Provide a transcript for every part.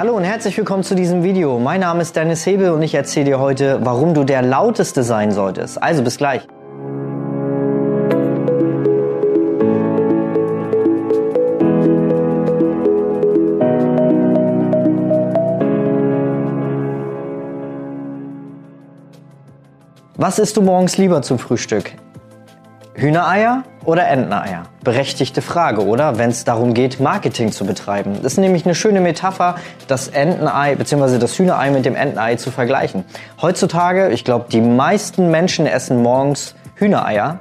Hallo und herzlich willkommen zu diesem Video. Mein Name ist Dennis Hebel und ich erzähle dir heute, warum du der lauteste sein solltest. Also bis gleich. Was isst du morgens lieber zum Frühstück? Hühnereier oder Enteneier? Berechtigte Frage, oder? Wenn es darum geht, Marketing zu betreiben. Das ist nämlich eine schöne Metapher, das Entenei bzw. das Hühnerei mit dem Entenei zu vergleichen. Heutzutage, ich glaube, die meisten Menschen essen morgens Hühnereier.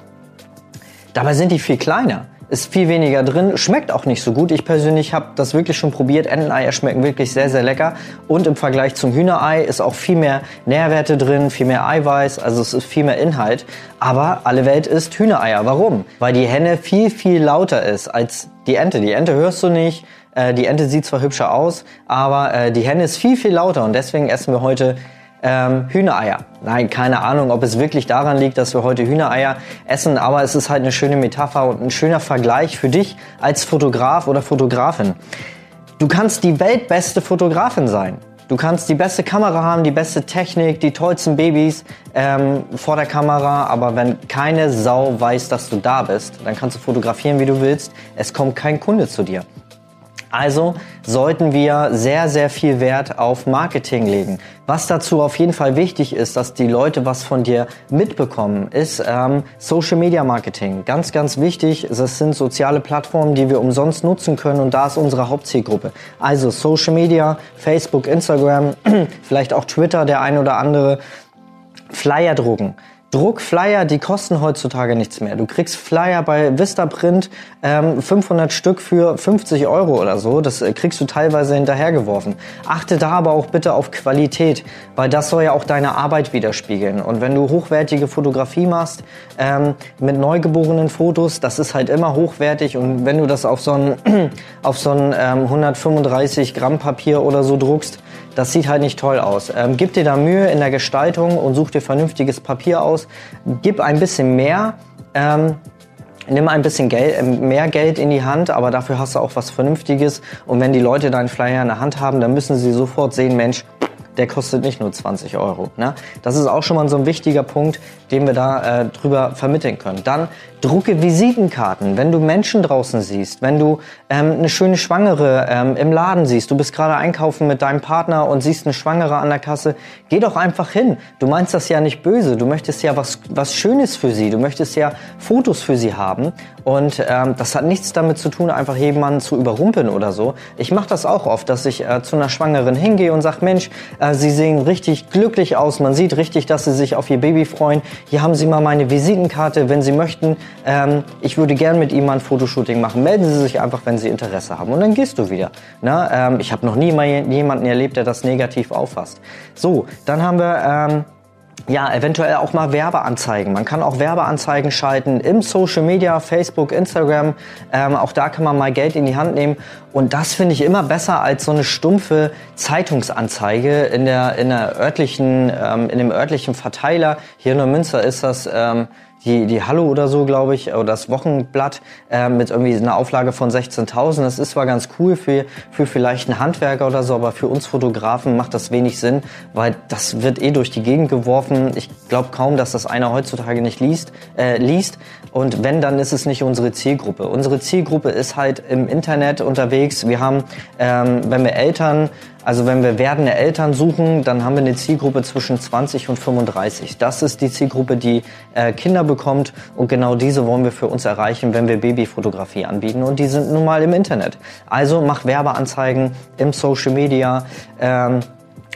Dabei sind die viel kleiner ist viel weniger drin, schmeckt auch nicht so gut. Ich persönlich habe das wirklich schon probiert. Enteneier schmecken wirklich sehr, sehr lecker. Und im Vergleich zum Hühnerei ist auch viel mehr Nährwerte drin, viel mehr Eiweiß, also es ist viel mehr Inhalt. Aber alle Welt isst Hühnereier. Warum? Weil die Henne viel, viel lauter ist als die Ente. Die Ente hörst du nicht. Äh, die Ente sieht zwar hübscher aus, aber äh, die Henne ist viel, viel lauter. Und deswegen essen wir heute ähm, Hühnereier. Nein, keine Ahnung, ob es wirklich daran liegt, dass wir heute Hühnereier essen, aber es ist halt eine schöne Metapher und ein schöner Vergleich für dich als Fotograf oder Fotografin. Du kannst die weltbeste Fotografin sein. Du kannst die beste Kamera haben, die beste Technik, die tollsten Babys ähm, vor der Kamera, aber wenn keine Sau weiß, dass du da bist, dann kannst du fotografieren, wie du willst. Es kommt kein Kunde zu dir. Also sollten wir sehr, sehr viel Wert auf Marketing legen. Was dazu auf jeden Fall wichtig ist, dass die Leute was von dir mitbekommen, ist ähm, Social Media Marketing. Ganz, ganz wichtig. Das sind soziale Plattformen, die wir umsonst nutzen können und da ist unsere Hauptzielgruppe. Also Social Media, Facebook, Instagram, vielleicht auch Twitter, der ein oder andere. Flyer drucken. Druckflyer, die kosten heutzutage nichts mehr. Du kriegst Flyer bei Vistaprint, ähm, 500 Stück für 50 Euro oder so. Das äh, kriegst du teilweise hinterhergeworfen. Achte da aber auch bitte auf Qualität, weil das soll ja auch deine Arbeit widerspiegeln. Und wenn du hochwertige Fotografie machst ähm, mit neugeborenen Fotos, das ist halt immer hochwertig. Und wenn du das auf so ein, auf so ein ähm, 135 Gramm Papier oder so druckst, das sieht halt nicht toll aus. Ähm, gib dir da Mühe in der Gestaltung und such dir vernünftiges Papier aus. Gib ein bisschen mehr. Ähm, nimm ein bisschen Geld, äh, mehr Geld in die Hand, aber dafür hast du auch was Vernünftiges. Und wenn die Leute deinen Flyer in der Hand haben, dann müssen sie sofort sehen, Mensch, der kostet nicht nur 20 Euro. Ne? Das ist auch schon mal so ein wichtiger Punkt, den wir da äh, drüber vermitteln können. Dann drucke Visitenkarten. Wenn du Menschen draußen siehst, wenn du ähm, eine schöne Schwangere ähm, im Laden siehst, du bist gerade einkaufen mit deinem Partner und siehst eine Schwangere an der Kasse, geh doch einfach hin. Du meinst das ja nicht böse. Du möchtest ja was, was Schönes für sie. Du möchtest ja Fotos für sie haben. Und ähm, das hat nichts damit zu tun, einfach jemanden zu überrumpeln oder so. Ich mache das auch oft, dass ich äh, zu einer Schwangeren hingehe und sage, Mensch, äh, sie sehen richtig glücklich aus. Man sieht richtig, dass sie sich auf ihr Baby freuen. Hier haben Sie mal meine Visitenkarte. Wenn Sie möchten, ähm, ich würde gern mit Ihnen mal ein Fotoshooting machen. Melden Sie sich einfach, wenn Sie Interesse haben. Und dann gehst du wieder. Na, ähm, ich habe noch nie mal jemanden erlebt, der das negativ auffasst. So, dann haben wir... Ähm, ja, eventuell auch mal Werbeanzeigen. Man kann auch Werbeanzeigen schalten im Social Media, Facebook, Instagram. Ähm, auch da kann man mal Geld in die Hand nehmen. Und das finde ich immer besser als so eine stumpfe Zeitungsanzeige in der, in der örtlichen, ähm, in dem örtlichen Verteiler. Hier in Münster ist das, ähm, die, die Hallo oder so, glaube ich, oder das Wochenblatt äh, mit irgendwie einer Auflage von 16.000. Das ist zwar ganz cool für, für vielleicht einen Handwerker oder so, aber für uns Fotografen macht das wenig Sinn, weil das wird eh durch die Gegend geworfen. Ich glaube kaum, dass das einer heutzutage nicht liest, äh, liest. Und wenn, dann ist es nicht unsere Zielgruppe. Unsere Zielgruppe ist halt im Internet unterwegs. Wir haben, ähm, wenn wir Eltern also wenn wir werdende Eltern suchen, dann haben wir eine Zielgruppe zwischen 20 und 35. Das ist die Zielgruppe, die äh, Kinder bekommt und genau diese wollen wir für uns erreichen, wenn wir Babyfotografie anbieten und die sind nun mal im Internet. Also mach Werbeanzeigen im Social Media. Ähm,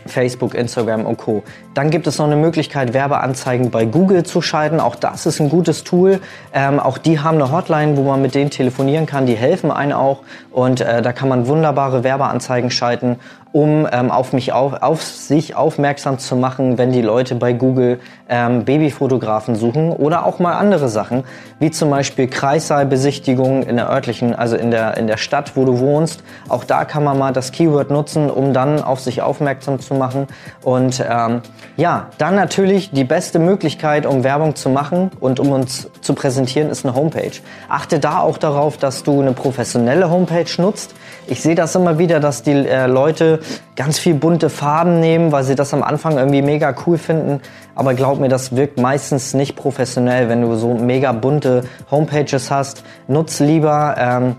Facebook, Instagram und Co. Dann gibt es noch eine Möglichkeit, Werbeanzeigen bei Google zu schalten. Auch das ist ein gutes Tool. Ähm, auch die haben eine Hotline, wo man mit denen telefonieren kann. Die helfen einen auch. Und äh, da kann man wunderbare Werbeanzeigen schalten, um ähm, auf mich auf, auf sich aufmerksam zu machen, wenn die Leute bei Google ähm, Babyfotografen suchen oder auch mal andere Sachen, wie zum Beispiel Kreissaalbesichtigungen in der örtlichen, also in der, in der Stadt, wo du wohnst. Auch da kann man mal das Keyword nutzen, um dann auf sich aufmerksam zu machen. Und ähm, ja, dann natürlich die beste Möglichkeit, um Werbung zu machen und um uns zu präsentieren, ist eine Homepage. Achte da auch darauf, dass du eine professionelle Homepage nutzt. Ich sehe das immer wieder, dass die äh, Leute ganz viel bunte Farben nehmen, weil sie das am Anfang irgendwie mega cool finden. Aber glaub mir, das wirkt meistens nicht professionell, wenn du so mega bunte Homepages hast. Nutz lieber ähm,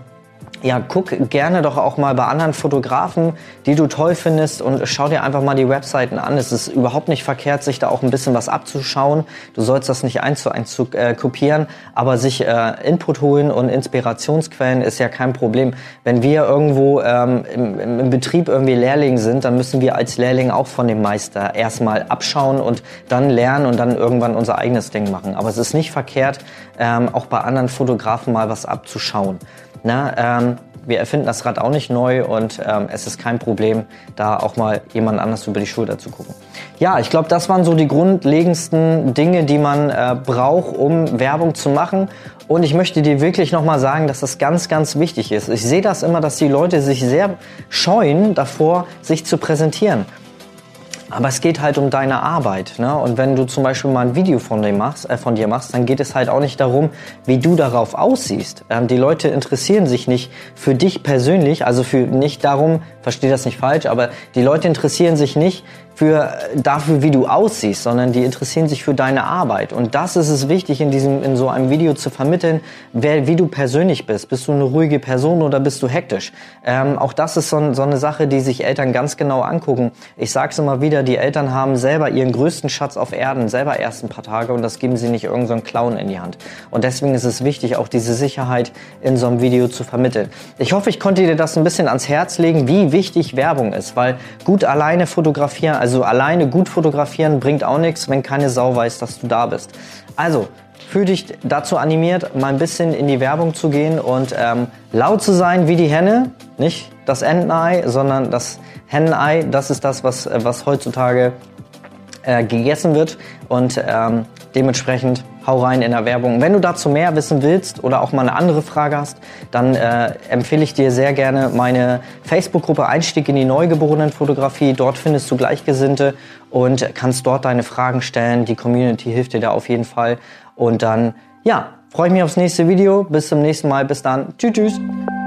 ja, guck gerne doch auch mal bei anderen Fotografen, die du toll findest und schau dir einfach mal die Webseiten an. Es ist überhaupt nicht verkehrt, sich da auch ein bisschen was abzuschauen. Du sollst das nicht eins zu eins zu, äh, kopieren, aber sich äh, Input holen und Inspirationsquellen ist ja kein Problem. Wenn wir irgendwo ähm, im, im Betrieb irgendwie Lehrling sind, dann müssen wir als Lehrling auch von dem Meister erstmal abschauen und dann lernen und dann irgendwann unser eigenes Ding machen. Aber es ist nicht verkehrt, ähm, auch bei anderen Fotografen mal was abzuschauen. Na, ähm, wir erfinden das Rad auch nicht neu und ähm, es ist kein Problem, da auch mal jemand anders über die Schulter zu gucken. Ja, ich glaube, das waren so die grundlegendsten Dinge, die man äh, braucht, um Werbung zu machen. Und ich möchte dir wirklich nochmal sagen, dass das ganz, ganz wichtig ist. Ich sehe das immer, dass die Leute sich sehr scheuen davor, sich zu präsentieren. Aber es geht halt um deine Arbeit. Ne? Und wenn du zum Beispiel mal ein Video von dir, machst, äh, von dir machst, dann geht es halt auch nicht darum, wie du darauf aussiehst. Ähm, die Leute interessieren sich nicht für dich persönlich, also für nicht darum, verstehe das nicht falsch, aber die Leute interessieren sich nicht für, dafür, wie du aussiehst, sondern die interessieren sich für deine Arbeit. Und das ist es wichtig, in, diesem, in so einem Video zu vermitteln, wer, wie du persönlich bist. Bist du eine ruhige Person oder bist du hektisch? Ähm, auch das ist so, so, eine Sache, die sich Eltern ganz genau angucken. Ich sage es immer wieder, die Eltern haben selber ihren größten Schatz auf Erden, selber erst ein paar Tage und das geben sie nicht irgendeinem so Clown in die Hand. Und deswegen ist es wichtig, auch diese Sicherheit in so einem Video zu vermitteln. Ich hoffe, ich konnte dir das ein bisschen ans Herz legen, wie wichtig Werbung ist, weil gut alleine fotografieren, also alleine gut fotografieren bringt auch nichts, wenn keine Sau weiß, dass du da bist. Also, fühl dich dazu animiert, mal ein bisschen in die Werbung zu gehen und ähm, laut zu sein wie die Henne. Nicht das Entenei, sondern das Hennenei. Das ist das, was, was heutzutage äh, gegessen wird. Und ähm, dementsprechend hau rein in der Werbung. Wenn du dazu mehr wissen willst oder auch mal eine andere Frage hast, dann äh, empfehle ich dir sehr gerne meine Facebook-Gruppe Einstieg in die Neugeborenenfotografie. Dort findest du Gleichgesinnte und kannst dort deine Fragen stellen. Die Community hilft dir da auf jeden Fall. Und dann, ja, freue ich mich aufs nächste Video. Bis zum nächsten Mal. Bis dann. Tschüss, tschüss.